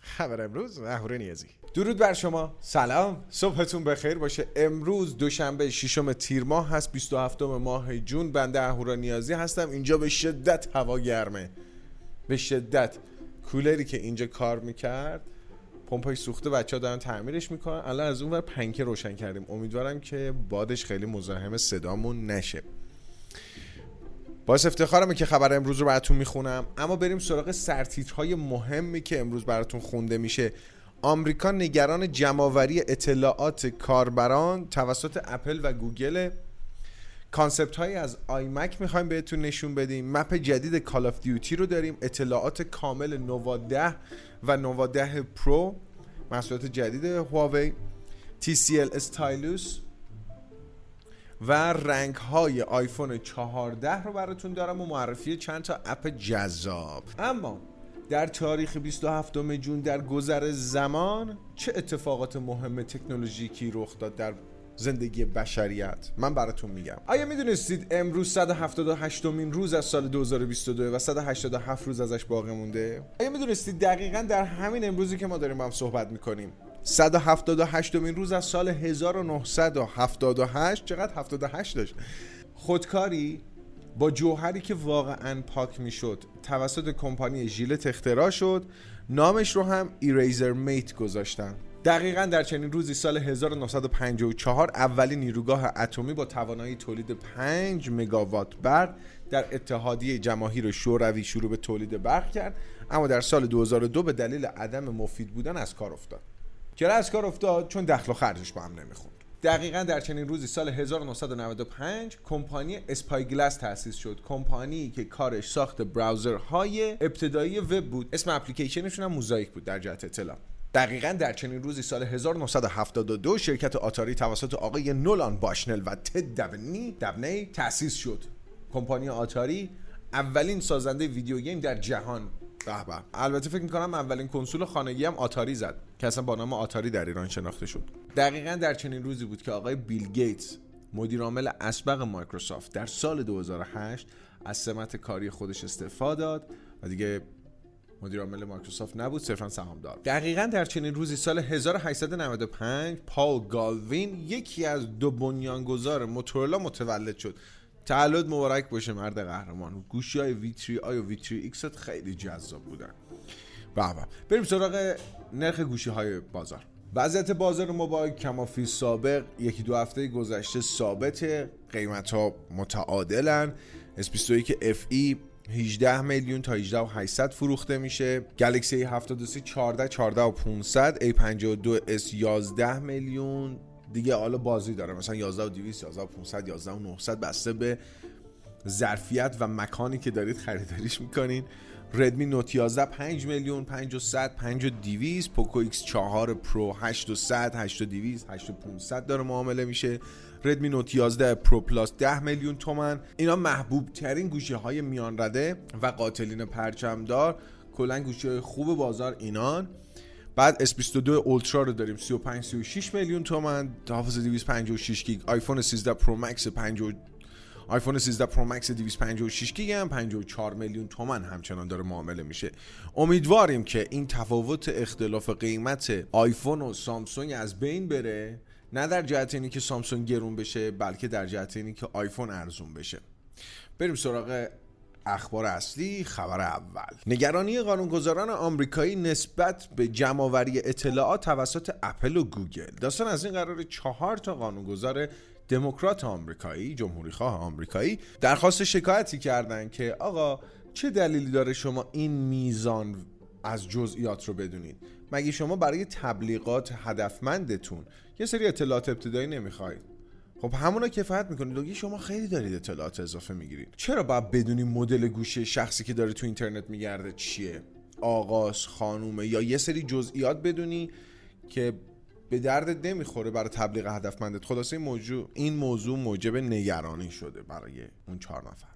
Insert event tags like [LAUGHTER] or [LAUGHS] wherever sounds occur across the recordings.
خبر امروز اهوره نیازی. درود بر شما. سلام. صبحتون بخیر. باشه. امروز دوشنبه ششم تیر ماه هست. 27 ماه جون. بنده اهورا نیازی هستم. اینجا به شدت هوا گرمه. به شدت. کولری که اینجا کار می‌کرد پمپش سوخته بچه ها دارن تعمیرش می‌کنن. الان از اون ور پنکه روشن کردیم. امیدوارم که بادش خیلی مزاحم صدامون نشه. باعث افتخارمه که خبر امروز رو براتون می‌خونم. اما بریم سراغ سرتیترهای مهمی که امروز براتون خونده میشه. آمریکا نگران جمعآوری اطلاعات کاربران توسط اپل و گوگل. concept هایی از iMac می‌خوایم بهتون نشون بدیم. map جدید Call of Duty رو داریم. اطلاعات کامل نووا 10 و نووا 10 پرو. محصولات جدید هواوی TCL Stylus و رنگ های آیفون 14 رو براتون دارم و معرفی چند تا app جذاب. اما در تاریخ 27 جون در گذر زمان چه اتفاقات مهم تکنولوژیکی رخ داد در زندگی بشریت؟ من براتون میگم. آیا می‌دونستید امروز 178 مین روز از سال 2022 و 187 روز ازش باقی مونده؟ آیا می‌دونستید دقیقا در همین امروزی که ما داریم با هم صحبت می‌کنیم 178 مین روز از سال 1978 چقدر 78 داشت؟ خودکاری با جوهری که واقعا پاک می‌شد. توسط کمپانی ژیلت اختراع شد. نامش رو هم ایریزر میت گذاشتن. دقیقا در چنین روزی سال 1954 اولین نیروگاه اتمی با توانایی تولید 5 مگاوات برق در اتحادیه جماهیر شوروی شروع به تولید برق کرد. اما در سال 2002 به دلیل عدم مفید بودن از کار افتاد. چرا از کار افتاد؟ چون دخل و خرجش با هم نمی‌خوند دقیقا در چنین روزی سال 1995 کمپانی Spyglass تأسیس شد. کمپانی که کارش ساخت browser های ابتدایی وب بود. اسم اپلیکیشنشون هم Mosaic بود در جهت اطلاع. دقیقا در چنین روزی سال 1972 شرکت آتاری توسط آقای نولان باشنل و تد دبنی دبنی تأسیس شد. کمپانی آتاری اولین سازنده video game در جهان به البته فکر می‌کنم اولین کنسول خانگی هم آتاری زد که اصلا با نام آتاری در ایران شناخته شد. دقیقا در چنین روزی بود که آقای بیل گیتس مدیر عامل اسبق مایکروسافت در سال 2008 از سمت کاری خودش استعفا داد و دیگه مدیر عامل مایکروسافت نبود صرفا سهامدار دقیقا در چنین روزی سال 1895 پاول گالوین یکی از دو بنیانگذار موتورولا متولد شد. تولد مبارک باشه مرد قهرمان. گوشی های ویتری آی و ویتری ایکس خیلی جذاب بودن. بابا بریم سراغ نرخ گوشی های بازار. وضعیت بازار موبایل کمافی سابق یکی دو هفته گذشته ثابت. قیمت ها متعادلن S21 FE 18 میلیون تا 18 و 800 فروخته میشه. گلکسی 73 14 14 و 500 A52 S 11 میلیون. دیگه حالا بازی داره. مثلا 11 و 200 11 و 500 11 و 900 بسته به ظرفیت و مکانی که دارید خریداریش می‌کنین. Redmi Note 11 5 میلیون 5 و 100 5 و 200 Poco X4 Pro 8 و 100 8 و 200 8 و 500 داره معامله میشه. Redmi Note 11 Pro Plus 10 میلیون تومن اینا محبوب ترین گوشی های میان رده و قاتلین پرچمدار. کلا گوشی های خوب بازار اینان. بعد S22 Ultra رو داریم 35 36 میلیون تومن حافظه 256 گیگ. آیفون 13 Pro Max 50 آیفون 13 پرو مکس 256 گیگ هم 54 میلیون تومن همچنان داره معامله میشه. امیدواریم که این تفاوت اختلاف قیمت آیفون و سامسونگ از بین بره نه در جهت اینی که سامسونگ گرون بشه بلکه در جهت اینی که آیفون ارزون بشه. بریم سراغ اخبار اصلی خبر اول. نگرانی قانونگذاران آمریکایی نسبت به جمعآوری اطلاعات توسط اپل و گوگل. داستان از این قرار چهار تا قانونگذار دموکرات آمریکایی جمهوری خواه آمریکایی درخواست شکایتی کردن که آقا چه دلیلی داره شما این میزان از جزئیات رو بدونید؟ مگه شما برای تبلیغات هدفمندتون یه سری اطلاعات ابتدایی نمی‌خواید؟ خب همونا کفایت می‌کنید. لوگی شما خیلی دارید اطلاعات اضافه می‌گیرید. چرا باید بدونی مدل گوشی شخصی که داره تو اینترنت میگرده چیه؟ آغاز خانومه یا یه سری جزئیات بدونی که به دردت نمی‌خوره برای تبلیغ هدفمندت. خلاصه این موضوع این موضوع موجب نگرانی شده برای اون چهار نفر.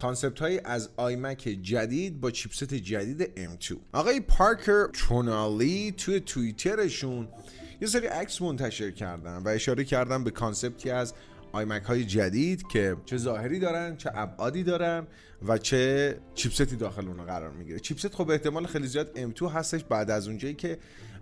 concept های از آیمک جدید با chipset جدید M2 آقای پارکر ترونالی توی توییترشون یه سری عکس منتشر کردن و اشاره کردن به concept ی از آیمک های جدید که چه ظاهری دارن چه ابعادی دارن و چه chipset ی داخل اونها قرار می‌گیره. chipset خب احتمال خیلی زیاد M2 هستش بعد از اونجایی که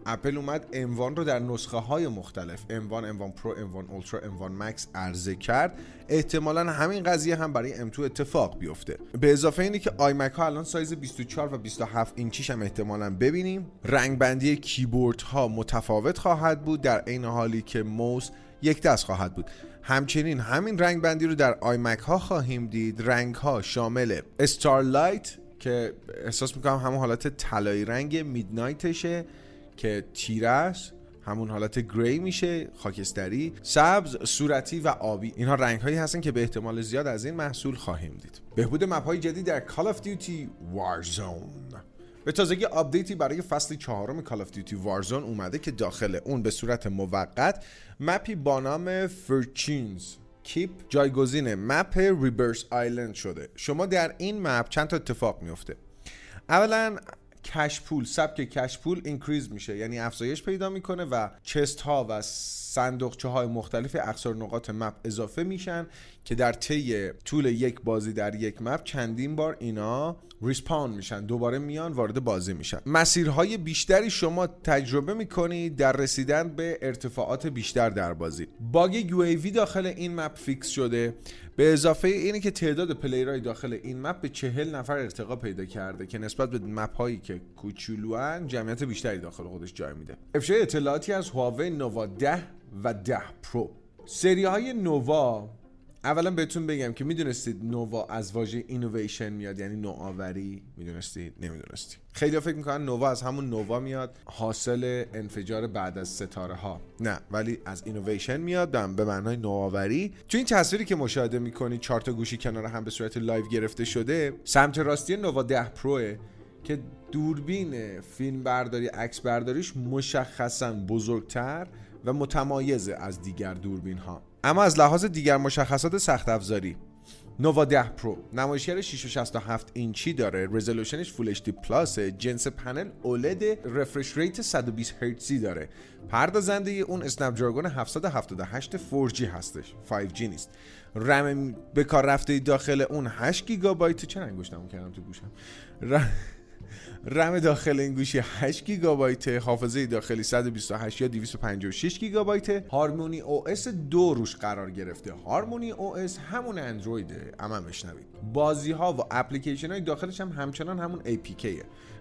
اپل اومد M1 رو در نسخه های مختلف M1, M1 Pro, M1 Ultra, M1 Max عرضه کرد. احتمالا همین قضیه هم برای M2 اتفاق بیفته. به اضافه اینی که آیمک ها الان سایز 24 و 27 اینچیش هم احتمالا ببینیم. رنگ بندی کیبورد ها متفاوت خواهد بود در عین حالی که موس یک دست خواهد بود. همچنین همین رنگ بندی رو در آیمک ها خواهیم دید. رنگ ها شامل Starlight که احساس می‌کنم همون حالت طلایی رنگ Midnight شه که است همون حالت gray میشه خاکستری سبز صورتی و آبی. اینها رنگ هایی هستن که به احتمال زیاد از این محصول خواهیم دید. بهبود map های جدید در Call of Duty Warzone. به تازگی آپدیتی برای فصل چهارم Call of Duty Warzone اومده که داخل اون به صورت موقت map ی با نام Fortune's Keep جایگزین map Rebirth Island شده. شما در این map چند تا اتفاق میفته اولا cash پول سبک cash پول increase میشه. یعنی افزایش پیدا می‌کنه و chest ها و صندوقچه های مختلف اقصا نقاط map اضافه میشن که در طی طول یک بازی در یک map چندین بار اینا respawn میشن دوباره میان وارد بازی میشن. مسیرهای بیشتری شما تجربه می‌کنید در رسیدن به ارتفاعات بیشتر در بازی. bug یو داخل این map fix شده. به اضافه اینه که تعداد player های داخل این map به چهل نفر ارتقا پیدا کرده که نسبت به map هایی که کوچولوان جمعیت بیشتری داخل خودش جای میده. افشای اطلاعاتی از هواوی نووا 10 و 10 پرو. سری های نووا اولا بهتون بگم که می‌دونستید نووا از واژه اینویشن میاد یعنی نوآوری. می‌دونستید؟ نمی‌دونستید. خیلی فکر می‌کنن نووا از همون نووا میاد. حاصل انفجار بعد از ستاره ها نه ولی از اینویشن میاد. به معنای نوآوری. تو این تصویری که مشاهده می‌کنید چهار تا گوشی کنار هم به صورت live گرفته شده سمت راستی نووا 10 پروه که دوربین فیلم برداری عکس برداریش مشخصا بزرگتر و متمایز از دیگر دوربین ها اما از لحاظ دیگر مشخصات سخت افزاری نووا 10 پرو نمایشگر 667 اینچی داره. resolution ش Full HD Plus جنس پنل OLED refresh rate 120 هرتزی داره. پردازنده اون اسنپ دراگون 778 4G هستش. 5G نیست. رم به کار رفته داخل اون 8 گیگابایت چه انگشتمو کردم تو گوشم؟ رم داخل این گوشی 8 گیگابایت حافظه داخلی 128 یا 256 گیگابایت. هارمونی او اس دو روش قرار گرفته. هارمونی او اس همون اندرویده. اما بشنوید. بازی ها و اپلیکیشن های داخلش هم همچنان همون APK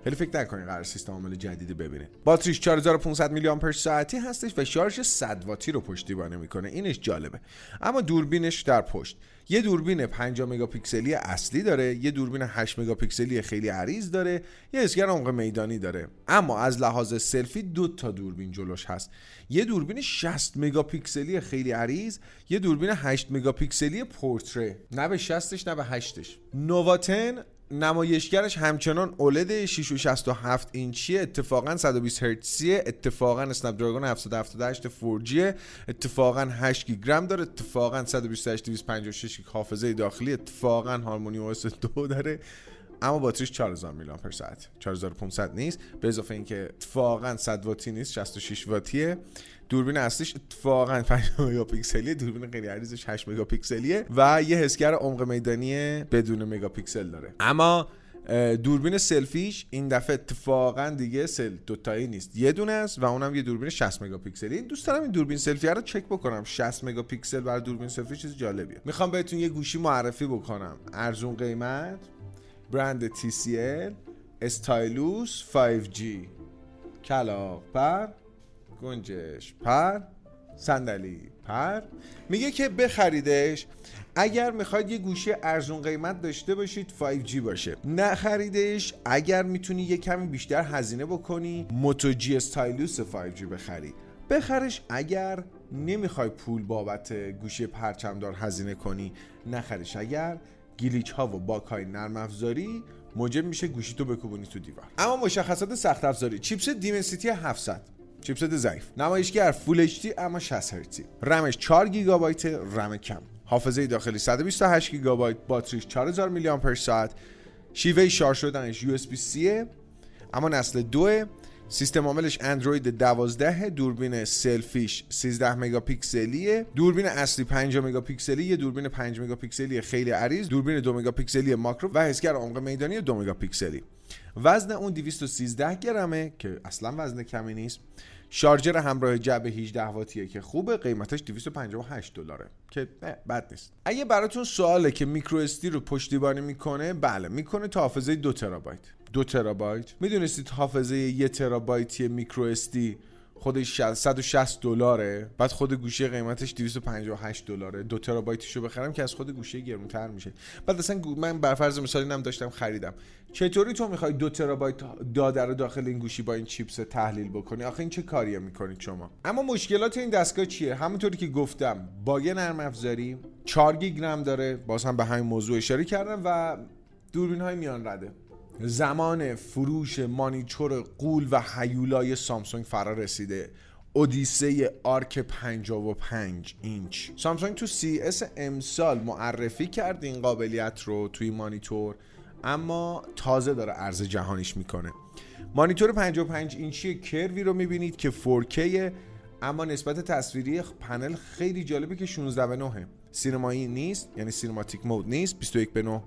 خیلی فکر نکنید قرار سیستم عامل جدیدی ببینه باتریش 4500 میلی آمپر ساعتی هستش و شارژ 100 واتی رو پشتیبانی می‌کنه. اینش جالبه. اما دوربینش در پشت. یه دوربین 5 مگاپیکسلی اصلی داره یه دوربین 8 مگاپیکسلی خیلی عریض داره یه اسگر عمق میدانی داره. اما از لحاظ سلفی دو تا دوربین جلوش هست. یه دوربین 60 مگاپیکسلی خیلی عریض یه دوربین 8 مگاپیکسلی پورتره. نه به 60ش نه به 8ش نوواتن نمایشگرش همچنان اولد 667 اینچی اتفاقا 120 هرتزی اتفاقا اسنپ دراگون 778 4G اتفاقا 8 گیگرم داره. اتفاقا 128 256 حافظه داخلی. اتفاقا هارمونی او 2 داره. اما باتریش 4000 میلی آمپر ساعت. 4500 نیست. به اضافه اینکه اتفاقا 100 واتی نیست 66 واتیه. دوربین اصلیش اتفاقا [LAUGHS] 5 مگاپیکسلیه. دوربین خیلی عریضش 8 مگاپیکسلیه. و یه حسگر عمق میدانی بدون مگاپیکسل داره. اما دوربین سلفیش این دفعه اتفاقا دیگه سل دوتایی نیست. یه دونه است و اونم یه دوربین 60 مگاپیکسلی. دوست دارم این دوربین سلفی رو چک بکنم. 60 مگاپیکسل برای دوربین سلفی چیز جالبیه. می‌خوام بهتون یه گوشی معرفی بکنم. ارزون قیمت. برند TCL استایلوس 5G کلاق پر گنجش پر صندلی پر. میگه که بخریدش اگر می‌خواید یه گوشی ارزون قیمت داشته باشید 5G باشه. نخریدش اگر می‌تونی یه کمی بیشتر هزینه بکنی موتو جی استایلوس 5G بخری. بخرش اگر نمی‌خوای پول بابت گوشی پرچمدار هزینه کنی نخرش اگر glitch ها و bug های نرم افزاری موجب میشه گوشی تو بکوبونی تو دیوار. اما مشخصات سخت افزاری chipset Dimensity 700 chipset ضعیف نمایشگر Full HD اما 60 هرتزی. رمش 4 گیگابایت رم کم. حافظه داخلی 128 گیگابایت باتریش 4000 میلی آمپر ساعت. شیوه شارژ شدنش بی سی اما نسل دو سیستم عاملش اندروید 12 دوربین سلفیش 13 مگاپیکسلیه. دوربین اصلی 5 مگاپیکسلی یه دوربین 5 مگاپیکسلی خیلی عریض دوربین 2 مگاپیکسلی ماکرو و حسگر عمق میدانی 2 مگاپیکسلی. وزن اون 213 گرمه که اصلا وزن کمی نیست. شارژر همراه جعبه 18 واتیه که خوبه قیمتش 258 دلاره که بد نیست. اگه براتون سواله که میکرو رو پشتیبانی می‌کنه بله می‌کنه تا حافظه 2 ترابایت. دو ترابایت. می‌دونستید حافظه یه ترابایتی micro SD خودش 160 دلاره. بعد خود گوشی قیمتش 258 دلاره. دو ترابایتشو بخرم که از خود گوشی گرونتر میشه. بعد اصلا من بر فرض مثالی نم داشتم خریدم. چطوری تو می‌خوای دو ترابایت داده رو داخل این گوشی با این chipset تحلیل بکنی؟ آخه این چه کاریه می‌کنید شما؟ اما مشکلات این دستگاه چیه؟ همونطوری که گفتم باگ نرم افزاری 4 گیگ رم داره. باز هم به همین موضوع اشاره کردم و دوربین های میان رده. زمان فروش مانیتور غول و هیولای سامسونگ فرا رسیده. Odyssey Ark 55 اینچ. سامسونگ تو CES امسال معرفی کرد این قابلیت رو توی مانیتور اما تازه داره عرض جهانیش می‌کنه. مانیتور 55 اینچی کروی رو می‌بینید که 4K اما نسبت تصویری پنل خیلی جالبه که 16 به 9 سینمایی نیست یعنی cinematic mode نیست 21 به 9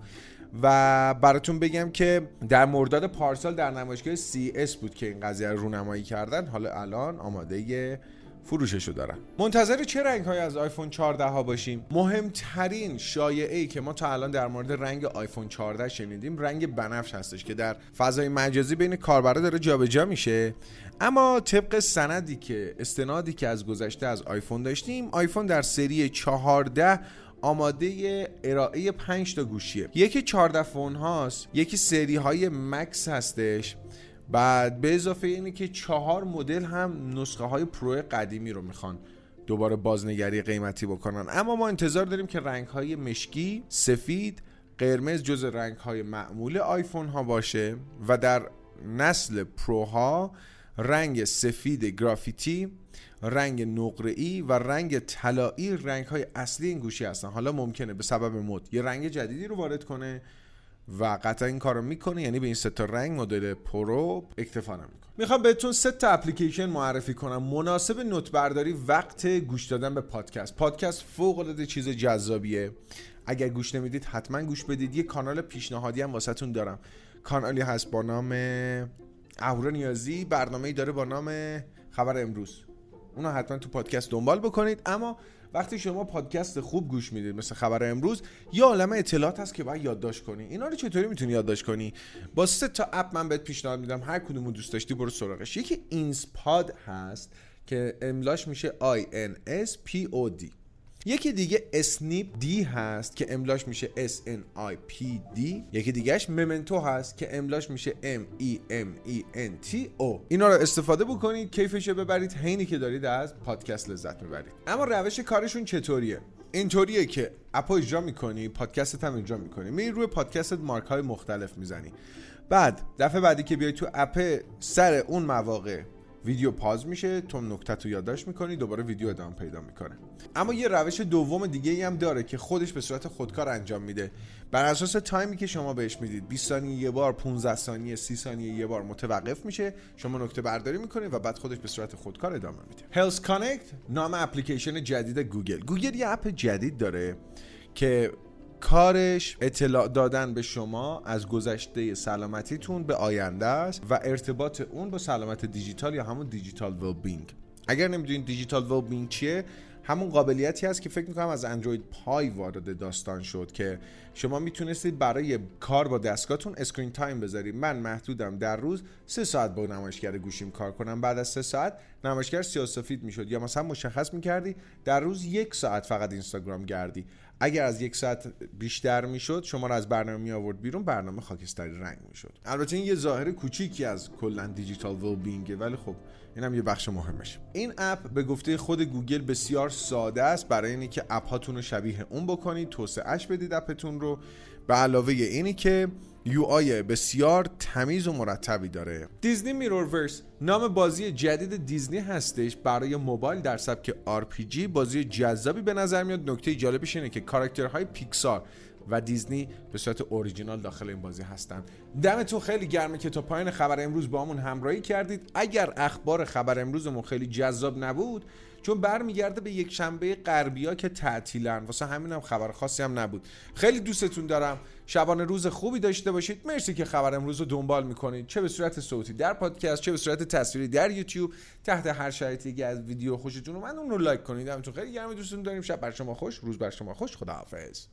و براتون بگم که در مرداد پارسال در نمایشگاه CES بود که این قضیه رو رونمایی کردن. حالا الان آماده فروشش رو دارن. منتظر چه رنگ های از آیفون 14 ها باشیم؟ مهمترین شایعه ای که ما تا الان در مورد رنگ آیفون 14 شنیدیم رنگ بنفش هستش که در فضای مجازی بین کاربرا داره جابجا میشه. اما طبق سندی که استنادی که از گذشته از آیفون داشتیم آیفون در سری 14 آماده ارائه 5 تا گوشیه. یکی 14 phone هاست یکی سری های Max هستش. بعد به اضافه اینه که چهار مدل هم نسخه های Pro قدیمی رو می‌خوان دوباره بازنگری قیمتی بکنن. اما ما انتظار داریم که رنگ های مشکی سفید قرمز جز رنگ های معمول آیفون ها باشه و در نسل Pro ها رنگ سفید گرافیتی رنگ نقره و رنگ طلایی رنگ های اصلی این گوشی هستن. حالا ممکنه به سبب مد یه رنگ جدیدی رو وارد کنه و قطعا این کارو می‌کنه یعنی به این سه تا رنگ مدل Pro اکتفا نمی‌کنه. می‌خوام بهتون سه تا اپلیکیشن معرفی کنم. مناسب note برداری وقت گوش دادن به پادکست. پادکست فوق العاده چیز جذابیه. اگر گوش نمی‌دید حتما گوش بدید. یه کانال پیشنهادی هم واسهتون دارم. کانالی هست با نام اهورا نیازی برنامه‌ای داره با نام خبر امروز. اونو حتما تو پادکست دنبال بکنید. اما وقتی شما پادکست خوب گوش می‌دید مثل خبر امروز یه عالمه اطلاعات هست که باید یادداشت کنی. اینا رو چطوری می‌تونی یادداشت کنی؟ با سه تا اپ من بهت پیشنهاد میدم. هر کدومو دوست داشتی برو سراغش. یکی اینسپاد هست که املاش میشه I N S P O D. یکی دیگه اسنیپ دی هست که املاش میشه S N I P D. یکی دیگهش ممنتو هست که املاش میشه M E M E N T O. اینا رو استفاده بکنید کیفش رو ببرید حینی که دارید از پادکست لذت می‌برید. اما روش کارشون چطوریه؟ اینطوریه که اپو اجرا می‌کنی پادکستت هم اجرا می‌کنی. میری روی پادکستت مارک های مختلف می‌زنی. بعد دفعه بعدی که بیای تو اپ سر اون مواقع ویدیو pause میشه تو نکته تو یادداشت می‌کنی دوباره ویدیو ادامه پیدا می‌کنه. اما یه روش دوم دیگه ای هم داره که خودش به صورت خودکار انجام میده. بر اساس time ی که شما بهش می‌دید 20 ثانیه یه بار 15 ثانیه 30 ثانیه یه بار متوقف میشه. شما نکته برداری می‌کنید و بعد خودش به صورت خودکار ادامه میده. Health Connect نام اپلیکیشن جدید گوگل. گوگل یه اپ جدید داره که کارش اطلاع دادن به شما از گذشته سلامتیتون به آینده است و ارتباط اون با سلامت دیجیتال یا همون digital well اگر نمی‌دونید digital well چیه همون قابلیتی هست که فکر می‌کنم از Android Pie وارد داستان شد که شما می‌تونستید برای کار با دستگاهتون screen time بذارید. من محدودم در روز سه ساعت با نمایشگر گوشیم کار کنم. بعد از سه ساعت نمایشگر سیاسفید می‌شد یا مثلا مشخص می‌کردی در روز یک ساعت فقط اینستاگرام گردی. اگر از یک ساعت بیشتر می‌شد شما رو از برنامه می آورد بیرون برنامه خاکستری رنگ می‌شد. البته این یه ظاهر کوچیکی از کلا digital wellbeing ه ولی خب این هم یه بخش مهمش این اپ به گفته خود گوگل بسیار ساده است برای اینکه اپ هاتون رو شبیه اون بکنید توسعهش بدید اپتون رو. به علاوه اینی که UI بسیار تمیز و مرتبی داره. Disney Mirrorverse نام بازی جدید دیزنی هستش برای موبایل در سبک RPG بازی جذابی به نظر میاد. نکته جالبش اینه که کاراکترهای پیکسار و دیزنی به صورت اوریجینال داخل این بازی هستن. دمتون خیلی گرمه که تا پایین خبر امروز با همون همراهی کردید. اگر اخبار خبر امروزمون خیلی جذاب نبود چون برمیگرده به یک شنبه غربیا که تعطیلن. واسه همین هم خبر خاصی هم نبود. خیلی دوستتون دارم. شبانه روز خوبی داشته باشید. مرسی که خبر امروز رو دنبال می‌کنید. چه به صورت صوتی در پادکست چه به صورت تصویری در یوتیوب تحت هر شرایطی که از ویدیو خوشتون اومد اون رو لایک کنید. همتون خیلی گرم دوستتون داریم. شب بر شما خوش روز بر شما خوش. خداحافظ.